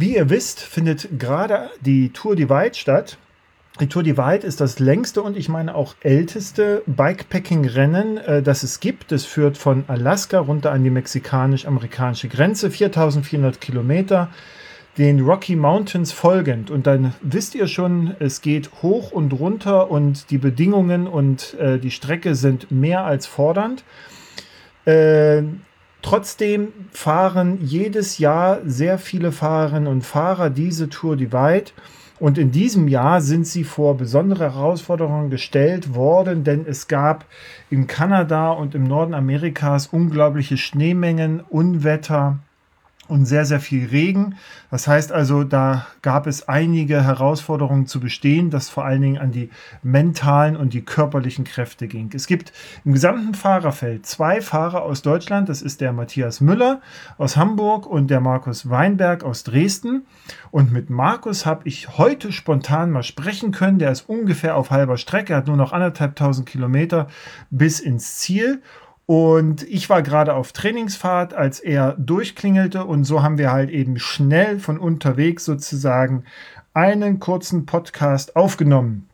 Wie ihr wisst, findet gerade die Tour Divide statt. Die Tour Divide ist das längste und ich meine auch älteste Bikepacking-Rennen, äh, das es gibt. Es führt von Alaska runter an die mexikanisch-amerikanische Grenze, 4400 Kilometer, den Rocky Mountains folgend. Und dann wisst ihr schon, es geht hoch und runter und die Bedingungen und äh, die Strecke sind mehr als fordernd. Äh, trotzdem fahren jedes Jahr sehr viele Fahrerinnen und Fahrer diese Tour Divide. Und in diesem Jahr sind sie vor besondere Herausforderungen gestellt worden, denn es gab in Kanada und im Norden Amerikas unglaubliche Schneemengen, Unwetter, und sehr, sehr viel Regen. Das heißt also, da gab es einige Herausforderungen zu bestehen, das vor allen Dingen an die mentalen und die körperlichen Kräfte ging. Es gibt im gesamten Fahrerfeld zwei Fahrer aus Deutschland. Das ist der Matthias Müller aus Hamburg und der Markus Weinberg aus Dresden. Und mit Markus habe ich heute spontan mal sprechen können. Der ist ungefähr auf halber Strecke, hat nur noch anderthalb tausend Kilometer bis ins Ziel. Und ich war gerade auf Trainingsfahrt, als er durchklingelte. Und so haben wir halt eben schnell von unterwegs sozusagen einen kurzen Podcast aufgenommen.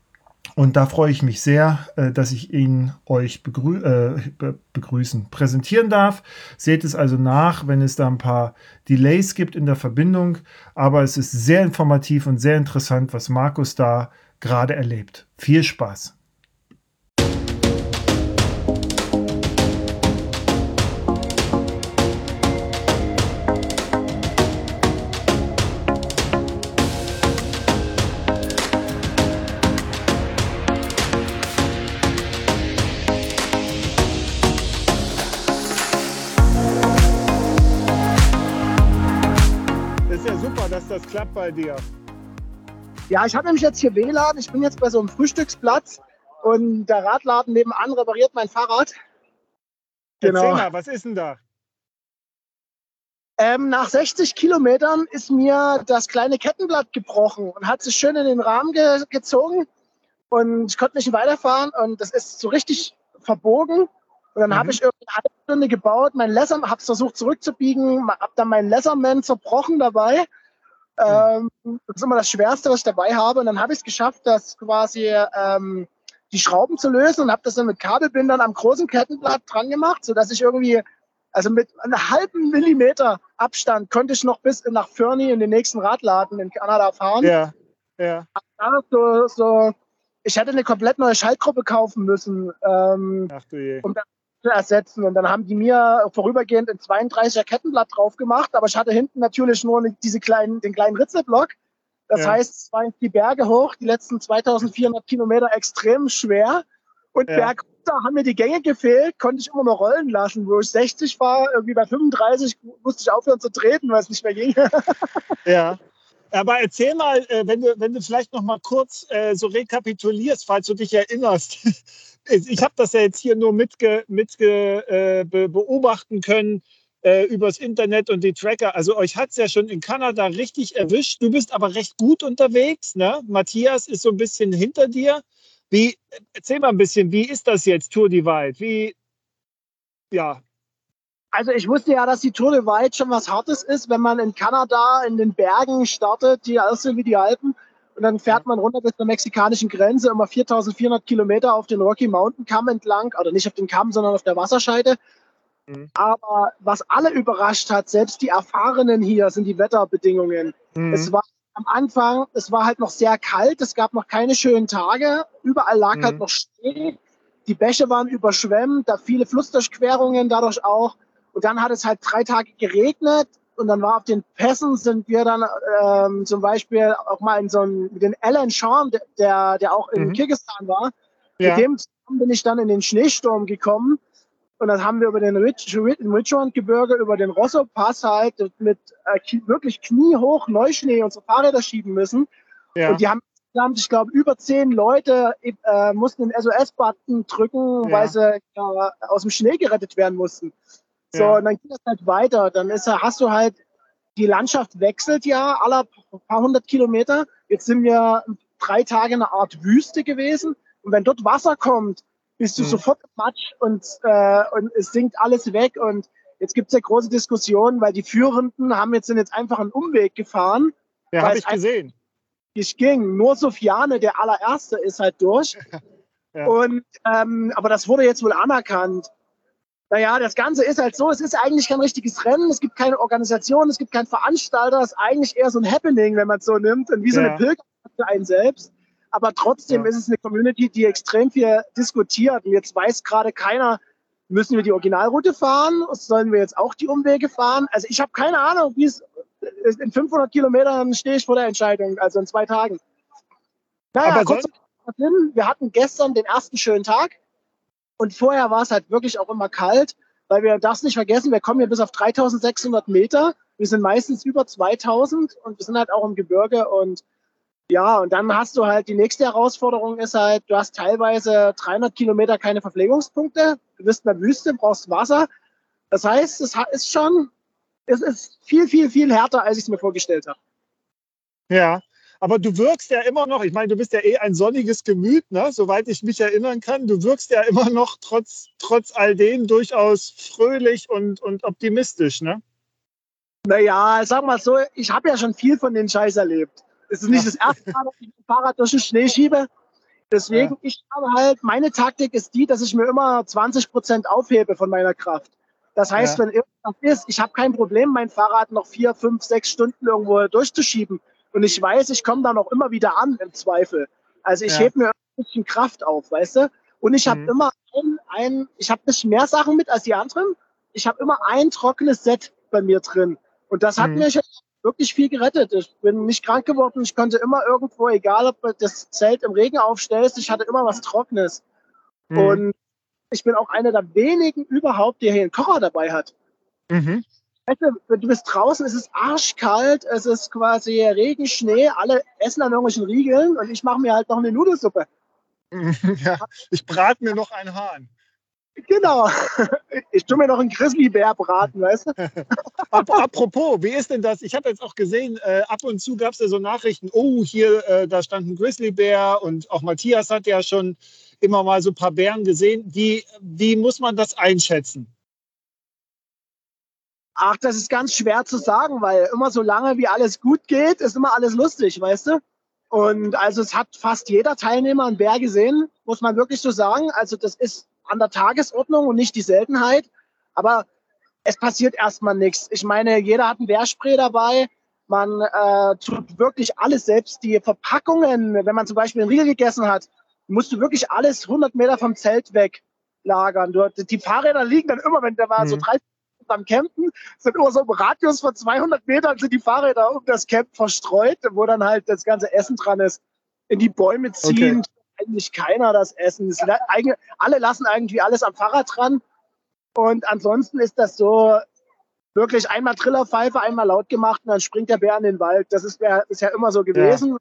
Und da freue ich mich sehr, äh, dass ich ihn euch begrü äh, begrüßen, präsentieren darf. Seht es also nach, wenn es da ein paar Delays gibt in der Verbindung. Aber es ist sehr informativ und sehr interessant, was Markus da gerade erlebt. Viel Spaß! Bei dir. Ja, ich habe nämlich jetzt hier WLAN. Ich bin jetzt bei so einem Frühstücksplatz und der Radladen nebenan repariert mein Fahrrad. Genau. Erzähl mal, was ist denn da? Ähm, nach 60 Kilometern ist mir das kleine Kettenblatt gebrochen und hat sich schön in den Rahmen ge gezogen und ich konnte nicht weiterfahren und das ist so richtig verbogen. Und dann mhm. habe ich irgendwie eine halbe Stunde gebaut, mein Lesser, habe es versucht zurückzubiegen, habe dann meinen Lesserman zerbrochen dabei ähm, das ist immer das Schwerste, was ich dabei habe. Und dann habe ich es geschafft, das quasi ähm, die Schrauben zu lösen und habe das dann mit Kabelbindern am großen Kettenblatt dran gemacht, sodass ich irgendwie, also mit einem halben Millimeter Abstand konnte ich noch bis nach Fernie in den nächsten Radladen in Kanada fahren. Ja, ja. So, so, ich hätte eine komplett neue Schaltgruppe kaufen müssen. Ähm, Ach du zu ersetzen. Und dann haben die mir vorübergehend ein 32er Kettenblatt drauf gemacht, aber ich hatte hinten natürlich nur diese kleinen, den kleinen Ritzelblock. Das ja. heißt, es waren die Berge hoch, die letzten 2400 Kilometer extrem schwer. Und ja. bergunter haben mir die Gänge gefehlt, konnte ich immer noch rollen lassen. Wo ich 60 war, irgendwie bei 35 musste ich aufhören zu treten, weil es nicht mehr ging. ja. Aber erzähl mal, äh, wenn du, wenn du vielleicht noch mal kurz äh, so rekapitulierst, falls du dich erinnerst, ich habe das ja jetzt hier nur mitge, mitge äh, be, beobachten können äh, übers Internet und die Tracker. Also euch hat es ja schon in Kanada richtig erwischt. Du bist aber recht gut unterwegs. Ne? Matthias ist so ein bisschen hinter dir. Wie, erzähl mal ein bisschen, wie ist das jetzt, Tour Divide? Wie, ja. Also ich wusste ja, dass die Tour Divide schon was Hartes ist, wenn man in Kanada in den Bergen startet, die aussehen wie die Alpen und dann fährt man runter bis zur mexikanischen Grenze, immer 4400 Kilometer auf den Rocky Mountain Kamm entlang, oder nicht auf den Kamm, sondern auf der Wasserscheide. Mhm. Aber was alle überrascht hat, selbst die Erfahrenen hier, sind die Wetterbedingungen. Mhm. Es war am Anfang, es war halt noch sehr kalt, es gab noch keine schönen Tage, überall lag halt mhm. halt noch Schnee, die Bäche waren überschwemmt, da viele Flussdurchquerungen dadurch auch. Und dann hat es halt drei Tage geregnet und dann war auf den Pässen sind wir dann ähm, zum Beispiel auch mal in so einem, mit den Alan Sean, der, der auch in mhm. Kirgisistan war. Ja. Mit dem bin ich dann in den Schneesturm gekommen. Und dann haben wir über den Rich, Richmond-Gebirge, über den Rosso-Pass halt mit äh, wirklich kniehoch Neuschnee unsere Fahrräder schieben müssen. Ja. Und die haben, ich glaube, über zehn Leute äh, mussten den SOS-Button drücken, ja. weil sie äh, aus dem Schnee gerettet werden mussten. So, ja. und dann geht das halt weiter. Dann ist, hast du halt, die Landschaft wechselt ja alle paar hundert Kilometer. Jetzt sind wir drei Tage eine Art Wüste gewesen. Und wenn dort Wasser kommt, bist du mhm. sofort Matsch und, äh, und es sinkt alles weg. Und Jetzt gibt es ja große Diskussionen, weil die Führenden haben jetzt, sind jetzt einfach einen Umweg gefahren. Ja, habe ich gesehen. nicht ging. Nur Sofiane, der allererste, ist halt durch. Ja. Und, ähm, aber das wurde jetzt wohl anerkannt. Naja, das Ganze ist halt so, es ist eigentlich kein richtiges Rennen, es gibt keine Organisation, es gibt keinen Veranstalter, es ist eigentlich eher so ein Happening, wenn man es so nimmt und wie so Ja. eine Pilgerfahrt für einen selbst. Aber trotzdem Ja. ist es eine Community, die extrem viel diskutiert. Und jetzt weiß gerade keiner, müssen wir die Originalroute fahren? Sollen wir jetzt auch die Umwege fahren? Also ich habe keine Ahnung, wie es in 500 Kilometern stehe ich vor der Entscheidung, also in zwei Tagen. Naja, Aber kurz wir hatten gestern den ersten schönen Tag und vorher war es halt wirklich auch immer kalt, weil wir das nicht vergessen, wir kommen hier bis auf 3600 Meter, wir sind meistens über 2000 und wir sind halt auch im Gebirge und ja, und dann hast du halt, die nächste Herausforderung ist halt, du hast teilweise 300 Kilometer keine Verpflegungspunkte, du bist in der Wüste, brauchst Wasser. Das heißt, es ist schon, es ist viel, viel, viel härter, als ich es mir vorgestellt habe. Ja, aber du wirkst ja immer noch, ich meine, du bist ja eh ein sonniges Gemüt, ne? soweit ich mich erinnern kann. Du wirkst ja immer noch trotz, trotz all dem durchaus fröhlich und, und optimistisch. Ne? Naja, sag mal so, ich habe ja schon viel von den Scheiß erlebt. Es ist nicht das erste Mal, dass ich ein Fahrrad durch den Schnee schiebe. Deswegen, ich habe halt, meine Taktik ist die, dass ich mir immer 20 Prozent aufhebe von meiner Kraft. Das heißt, Ja. wenn irgendwas ist, ich habe kein Problem, mein Fahrrad noch vier, fünf, sechs Stunden irgendwo durchzuschieben. Und ich weiß, ich komme dann auch immer wieder an im Zweifel. Also ich Ja. hebe mir ein bisschen Kraft auf, weißt du? Und ich habe Mhm. immer ein, ein ich habe nicht mehr Sachen mit als die anderen. Ich habe immer ein trockenes Set bei mir drin. Und das hat Mhm. mich wirklich viel gerettet. Ich bin nicht krank geworden. Ich konnte immer irgendwo, egal ob du das Zelt im Regen aufstellst, ich hatte immer was Trockenes. Mhm. Und ich bin auch einer der wenigen überhaupt, der hier einen Kocher dabei hat. Mhm. Du, bist draußen, es ist arschkalt, es ist quasi Regen, Schnee, alle essen an irgendwelchen Riegeln und ich mache mir halt noch eine Nudelsuppe. Ja, ich brate mir noch einen Hahn. Genau. Ich tue mir noch einen Grizzlybär braten, weißt du? Ap apropos, wie ist denn das? Ich habe jetzt auch gesehen, äh, ab und zu gab es ja so Nachrichten, oh, hier, äh, da stand ein Grizzlybär und auch Matthias hat ja schon immer mal so ein paar Bären gesehen. Wie, wie muss man das einschätzen? Ach, das ist ganz schwer zu sagen, weil immer so lange wie alles gut geht, ist immer alles lustig, weißt du? Und also es hat fast jeder Teilnehmer einen Bär gesehen, muss man wirklich so sagen. Also das ist an der Tagesordnung und nicht die Seltenheit. Aber es passiert erstmal nichts. Ich meine, jeder hat ein Bärspray dabei. Man äh, tut wirklich alles, selbst die Verpackungen. Wenn man zum Beispiel einen Riegel gegessen hat, musst du wirklich alles 100 Meter vom Zelt weg lagern. Du, die Fahrräder liegen dann immer, wenn da war mhm. so 30 am Campen, sind immer so im Radius von 200 Metern sind die Fahrräder um das Camp verstreut, wo dann halt das ganze Essen dran ist. In die Bäume ziehen, eigentlich keiner das Essen. Es, eigentlich- alle lassen irgendwie alles am Fahrrad dran. Und ansonsten ist das so wirklich einmal Trillerpfeife, einmal laut gemacht und dann springt der Bär in den Wald. Das ist, ist ja immer so gewesen.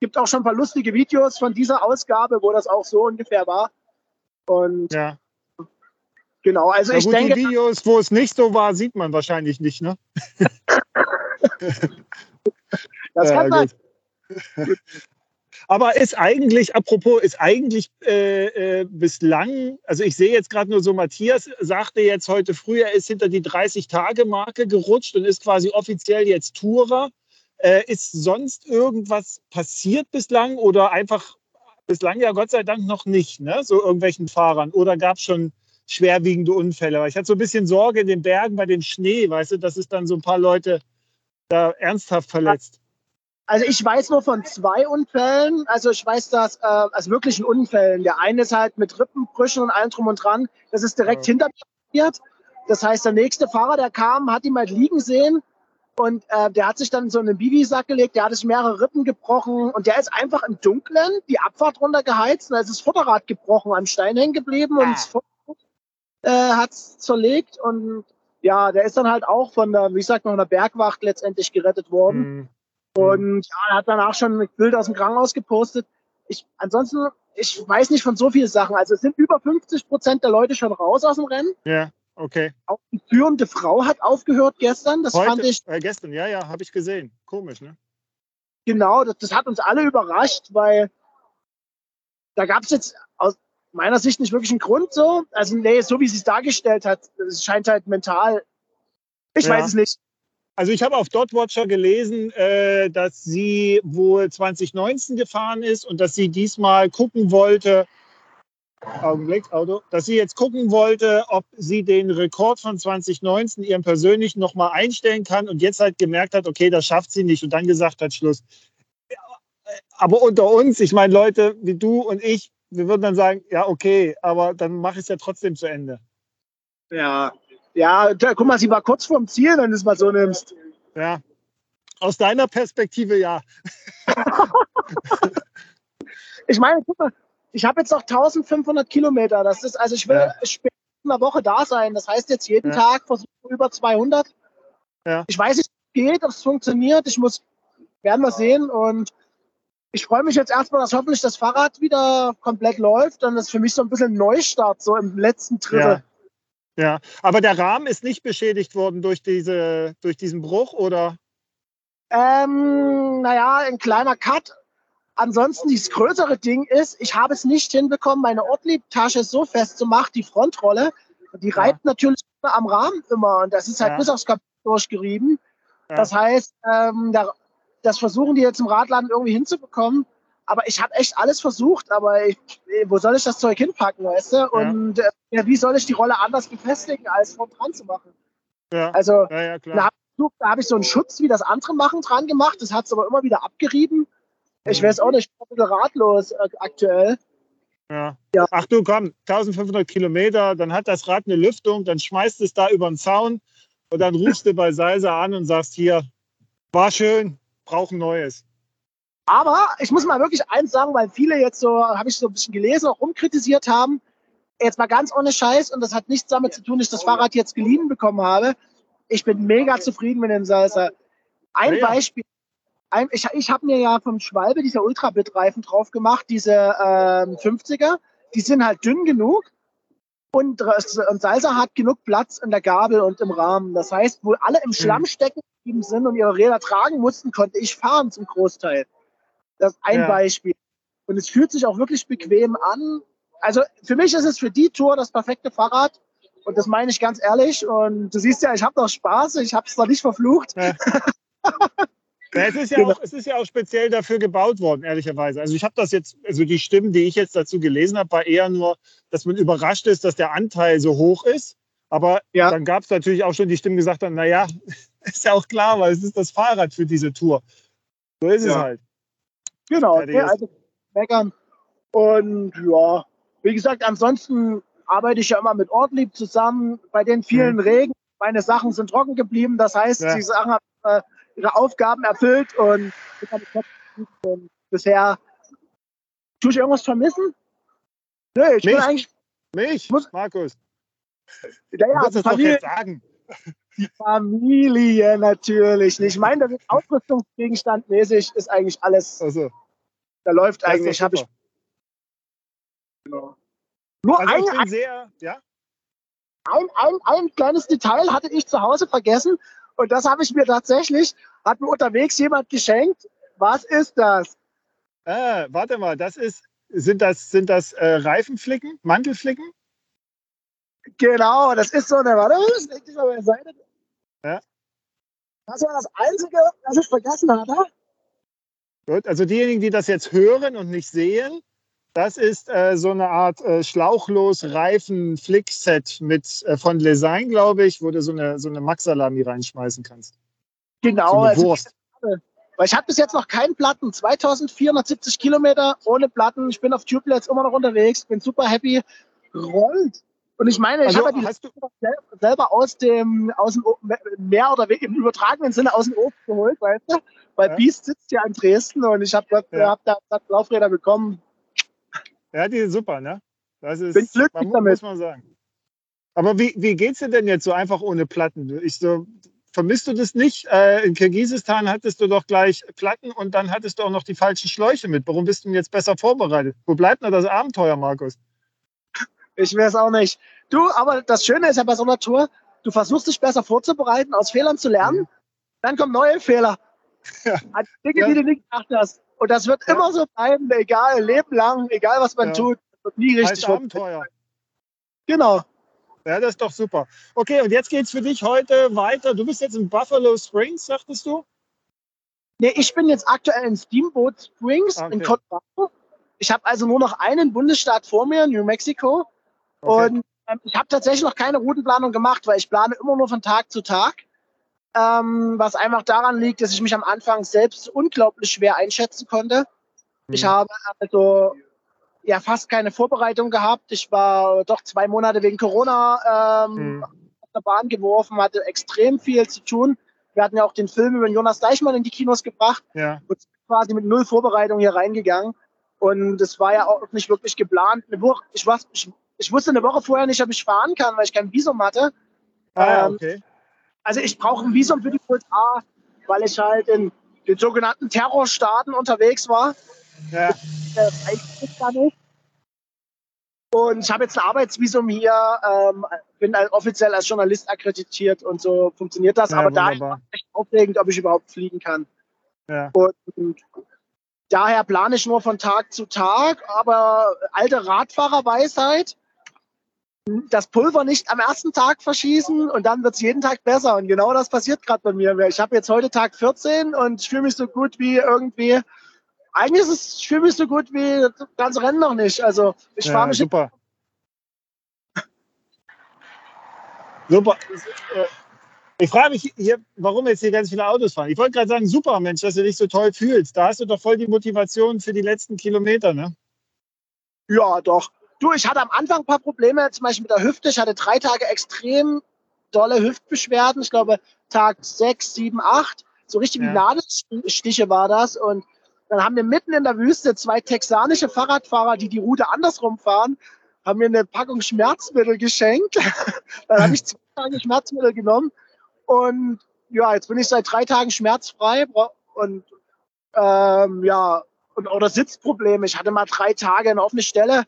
Gibt auch schon ein paar lustige Videos von dieser Ausgabe, wo das auch so ungefähr war. Und Ja. Genau, also Na ich gut, denke, die Videos, wo es nicht so war, sieht man wahrscheinlich nicht, ne? das kann gut. Aber ist eigentlich, apropos, ist eigentlich äh, äh, bislang, also ich sehe jetzt gerade nur so, Matthias sagte jetzt heute früh, er ist hinter die 30-Tage-Marke gerutscht und ist quasi offiziell jetzt Tourer. Äh, ist sonst irgendwas passiert bislang oder einfach bislang ja Gott sei Dank noch nicht, ne? So irgendwelchen Fahrern? Oder gab es schon schwerwiegende Unfälle? Weil ich hatte so ein bisschen Sorge in den Bergen bei dem Schnee, weißt du, dass es dann so ein paar Leute da ernsthaft verletzt. Also ich weiß nur von zwei Unfällen. Also ich weiß das, äh, also wirklichen Unfällen. Der eine ist halt mit Rippenbrüchen und allem drum und dran. Das ist direkt Ja. hinter mir passiert. Das heißt, der nächste Fahrer, der kam, hat ihn halt liegen sehen und äh, der hat sich dann in so einen Bibi-Sack gelegt. Der hat sich mehrere Rippen gebrochen und der ist einfach im Dunkeln die Abfahrt runtergeheizt und da ist das Vorderrad gebrochen, am Stein hängen geblieben und Ah. das Vorderrad äh, hat es zerlegt und ja, der ist dann halt auch von der, wie sagt man, von der Bergwacht letztendlich gerettet worden. Hm. Und ja, er hat danach schon ein Bild aus dem Krankenhaus gepostet. Ich, ansonsten, ich weiß nicht von so vielen Sachen. Also es sind über 50 Prozent der Leute schon raus aus dem Rennen. Ja, okay. Auch die führende Frau hat aufgehört gestern. Das fand Heute, ich äh, gestern, ja, ja, habe ich gesehen. Komisch, ne? genau, das, das hat uns alle überrascht, weil da gab es jetzt aus, meiner Sicht nicht wirklich ein Grund so. Also nee, so wie sie es dargestellt hat, es scheint halt mental. Ich Ja. weiß es nicht. Also ich habe auf Dotwatcher gelesen, äh, dass sie wohl 2019 gefahren ist und dass sie diesmal gucken wollte, Augenblick, Auto, dass sie jetzt gucken wollte, ob sie den Rekord von 2019 ihren persönlichen nochmal einstellen kann und jetzt halt gemerkt hat, okay, das schafft sie nicht und dann gesagt hat, Schluss. Aber unter uns, ich meine, Leute wie du und ich, wir würden dann sagen, ja, okay, aber dann mache ich es ja trotzdem zu Ende. Ja. Ja, da, guck mal, sie war kurz vorm Ziel, wenn du es mal so nimmst. Ja. Aus deiner Perspektive ja. Ich meine, guck mal, ich habe jetzt noch 1500 Kilometer. Das ist, also ich will Ja. später in einer Woche da sein. Das heißt jetzt jeden Ja. Tag versuchen über 200. Ja. Ich weiß nicht, ob es geht, ob es funktioniert. Ich muss, werden wir sehen. Und ich freue mich jetzt erstmal, dass hoffentlich das Fahrrad wieder komplett läuft. Und das ist für mich so ein bisschen ein Neustart, so im letzten Drittel. Ja. ja, aber der Rahmen ist nicht beschädigt worden durch, diese, durch diesen Bruch, oder? Ähm, naja, ein kleiner Cut. Ansonsten, das größere Ding ist, ich habe es nicht hinbekommen, meine Ortlieb-Tasche so fest zu machen, die Frontrolle. Die Ja. reibt natürlich immer am Rahmen immer und das ist halt Ja. bis aufs Kapitän durchgerieben. Ja. Das heißt, ähm, da, das versuchen die jetzt im Radladen irgendwie hinzubekommen. Aber ich habe echt alles versucht, aber ich, wo soll ich das Zeug hinpacken, weißt du? Und äh, ja, wie soll ich die Rolle anders befestigen, als vorn dran zu machen? Ja, Also, ja, da habe ich so einen Schutz, wie das andere machen, dran gemacht. Das hat es aber immer wieder abgerieben. Ich Mhm. weiß auch nicht, ich bin ein bisschen ratlos äh, aktuell. Ja. Ja. Ach du, komm, 1500 Kilometer, dann hat das Rad eine Lüftung, dann schmeißt es da über den Zaun und dann rufst du bei Salsa an und sagst hier, war schön, brauch ein neues. Aber ich muss mal wirklich eins sagen, weil viele jetzt so, habe ich so ein bisschen gelesen, auch rumkritisiert haben. Jetzt mal ganz ohne Scheiß und das hat nichts damit zu tun, dass ich das Fahrrad jetzt geliehen bekommen habe. Ich bin mega zufrieden mit dem Salsa. Ein Ja. Beispiel. Ein, ich ich habe mir ja vom Schwalbe diese Ultrabit-Reifen drauf gemacht, diese ähm, 50er. Die sind halt dünn genug und, und Salsa hat genug Platz in der Gabel und im Rahmen. Das heißt, wo alle im Schlamm stecken geblieben sind und ihre Räder tragen mussten, konnte ich fahren zum Großteil. Das ist ein Ja. Beispiel. Und es fühlt sich auch wirklich bequem an. Also für mich ist es für die Tour das perfekte Fahrrad. Und das meine ich ganz ehrlich. Und du siehst ja, ich habe doch Spaß. Ich habe es zwar nicht verflucht. Ja, es, ist ja Genau. auch, es ist ja auch speziell dafür gebaut worden, ehrlicherweise. Also ich habe das jetzt, also die Stimmen, die ich jetzt dazu gelesen habe, war eher nur, dass man überrascht ist, dass der Anteil so hoch ist. Aber Ja. dann gab es natürlich auch schon die Stimmen, die gesagt haben, naja, ist ja auch klar, weil es ist das Fahrrad für diese Tour. So ist es Ja. halt. Genau. Fertig ist. also meckern. Und ja, wie gesagt, ansonsten arbeite ich ja immer mit Ortlieb zusammen. Bei den vielen Regen, meine Sachen sind trocken geblieben. Das heißt, Ja. die Sachen haben äh, ihre Aufgaben erfüllt und, und bisher tue ich irgendwas vermissen? Nö, ich bin Nicht? eigentlich Mich, Muss- Markus, ja, du musst es doch jetzt sagen. Familie natürlich nicht. Ich meine, das ist Ausrüstungsgegenstandmäßig ist eigentlich alles, Also, da läuft ist eigentlich. Habe ich super. nur Also ein, bin sehr, ja, ein, ein, ein kleines Detail hatte ich zu Hause vergessen und das habe ich mir tatsächlich, hat mir unterwegs jemand geschenkt. Was ist das? ah, warte mal, das ist, sind das, sind das äh, Reifenflicken, Mantelflicken? Genau, das ist so eine, warte, das dich mal beiseite. Ja. Das war das Einzige, was ich vergessen hatte. Gut, also diejenigen, die das jetzt hören und nicht sehen, das ist äh, so eine Art äh, schlauchlos reifen Flickset mit äh, von Lesign, glaube ich, wo du so eine, so eine Max-Salami reinschmeißen kannst. Genau, So eine also, Wurst. weil ich hatte bis jetzt noch keinen Platten. 2470 Kilometer ohne Platten. Ich bin auf Tubelets immer noch unterwegs, bin super happy. Rollt. Und ich meine, ich Also, habe ja die hast du, sel- selber aus dem, aus dem mehr oder weniger im übertragenen Sinne aus dem Ofen geholt, weißt du? Weil Ja. Beast sitzt ja in Dresden und ich habe Ja. hab da Laufräder bekommen. ja, die sind super, ne? Das ist, Bin glücklich man, damit. muss man sagen. Aber wie, wie geht's dir denn jetzt so einfach ohne Platten? Ich so, vermisst du das nicht? Äh, in Kirgisistan hattest du doch gleich Platten und dann hattest du auch noch die falschen Schläuche mit. Warum bist du denn jetzt besser vorbereitet? Wo bleibt denn das Abenteuer, Markus? Ich weiß auch nicht. Du, aber das Schöne ist ja bei so einer Tour, du versuchst dich besser vorzubereiten, aus Fehlern zu lernen, Mhm. dann kommen neue Fehler. Ja. An Dinge, Ja. die du nicht gedacht hast. Und das wird Ja. immer so bleiben, egal, Leben lang, egal was man tut, wird nie richtig vorbei. Abenteuer. Genau. Ja, das ist doch super. Okay, und jetzt geht's für dich heute weiter. Du bist jetzt in Buffalo Springs, sagtest du? Nee, ich bin jetzt aktuell in Steamboat Springs Okay. in Colorado. Ich habe also nur noch einen Bundesstaat vor mir, New Mexico. Okay. Und ähm, ich habe tatsächlich noch keine Routenplanung gemacht, weil ich plane immer nur von Tag zu Tag. Ähm, was einfach daran liegt, dass ich mich am Anfang selbst unglaublich schwer einschätzen konnte. Ich Mhm. habe also ja fast keine Vorbereitung gehabt. Ich war doch zwei Monate wegen Corona ähm, Mhm. auf der Bahn geworfen, hatte extrem viel zu tun. Wir hatten ja auch den Film über Jonas Deichmann in die Kinos gebracht Ja, und quasi mit null Vorbereitung hier reingegangen. Und es war ja auch nicht wirklich geplant. Ich, war, ich, ich wusste eine Woche vorher nicht, ob ich fahren kann, weil ich kein Visum hatte. ah, Ähm, okay. Also ich brauche ein Visum für die USA, weil ich halt in den sogenannten Terrorstaaten unterwegs war. Ja, Äh. Und ich habe jetzt ein Arbeitsvisum hier, ähm, bin offiziell als Journalist akkreditiert und so funktioniert das. ja Aber da ist es echt aufregend, ob ich überhaupt fliegen kann. Ja. Und daher plane ich nur von Tag zu Tag, aber alte Radfahrerweisheit, das Pulver nicht am ersten Tag verschießen und dann wird es jeden Tag besser. Und genau das passiert gerade bei mir. Ich habe jetzt heute Tag 14 und ich fühle mich so gut wie irgendwie. Eigentlich ist es, ich fühle mich so gut wie das ganze Rennen noch nicht. Also ich fahre ja, mich super. Super. Äh, Ich frage mich hier, warum jetzt hier ganz viele Autos fahren. Ich wollte gerade sagen, super Mensch, dass du dich so toll fühlst. Da hast du doch voll die Motivation für die letzten Kilometer, ne? Ja, doch. Du, ich hatte am Anfang ein paar Probleme, zum Beispiel mit der Hüfte. Ich hatte drei Tage extrem dolle Hüftbeschwerden. Ich glaube, Tag sechs, sieben, acht. So richtig Ja. wie Nadelstiche war das. Und dann haben wir mitten in der Wüste zwei texanische Fahrradfahrer, die die Route andersrum fahren, haben mir eine Packung Schmerzmittel geschenkt. dann habe ich zwei Tage Schmerzmittel genommen. Und ja, jetzt bin ich seit drei Tagen schmerzfrei. Und ähm, ja, und, oder Sitzprobleme. Ich hatte mal drei Tage eine offene Stelle.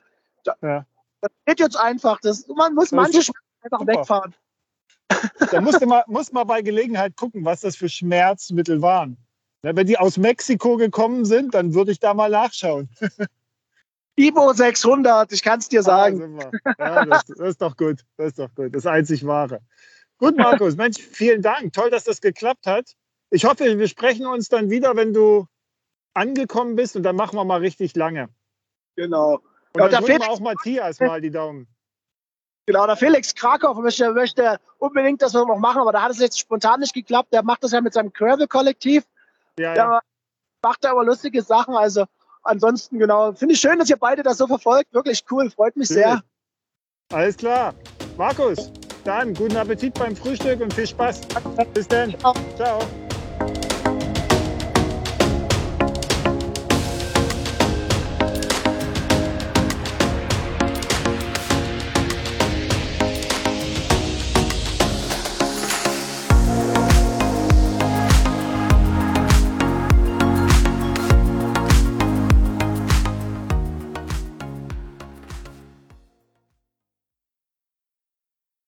Ja. Das geht jetzt einfach. Das, man muss Ja, manche. Schmerzen einfach Super. wegfahren. Da musst du mal, musst mal bei Gelegenheit gucken, was das für Schmerzmittel waren. Wenn die aus Mexiko gekommen sind, dann würde ich da mal nachschauen. Ibo 600, ich kann es dir sagen. Ah. Ja, das, das ist doch gut. Das ist doch gut. Das einzig Wahre. Gut, Markus, Mensch, vielen Dank. Toll, dass das geklappt hat. Ich hoffe, wir sprechen uns dann wieder, wenn du angekommen bist und dann machen wir mal richtig lange. Genau. Und Ja, da drücken fehlt- wir auch Matthias mal die Daumen. Genau, der Felix Krakow möchte, möchte unbedingt das noch machen, aber da hat es jetzt spontan nicht geklappt. Der macht das ja mit seinem Gravel-Kollektiv. Ja, ja. Der macht da aber lustige Sachen. Also ansonsten, genau, finde ich schön, dass ihr beide das so verfolgt. Wirklich cool, freut mich sehr. Alles klar. Markus, dann guten Appetit beim Frühstück und viel Spaß. Bis dann. Ciao.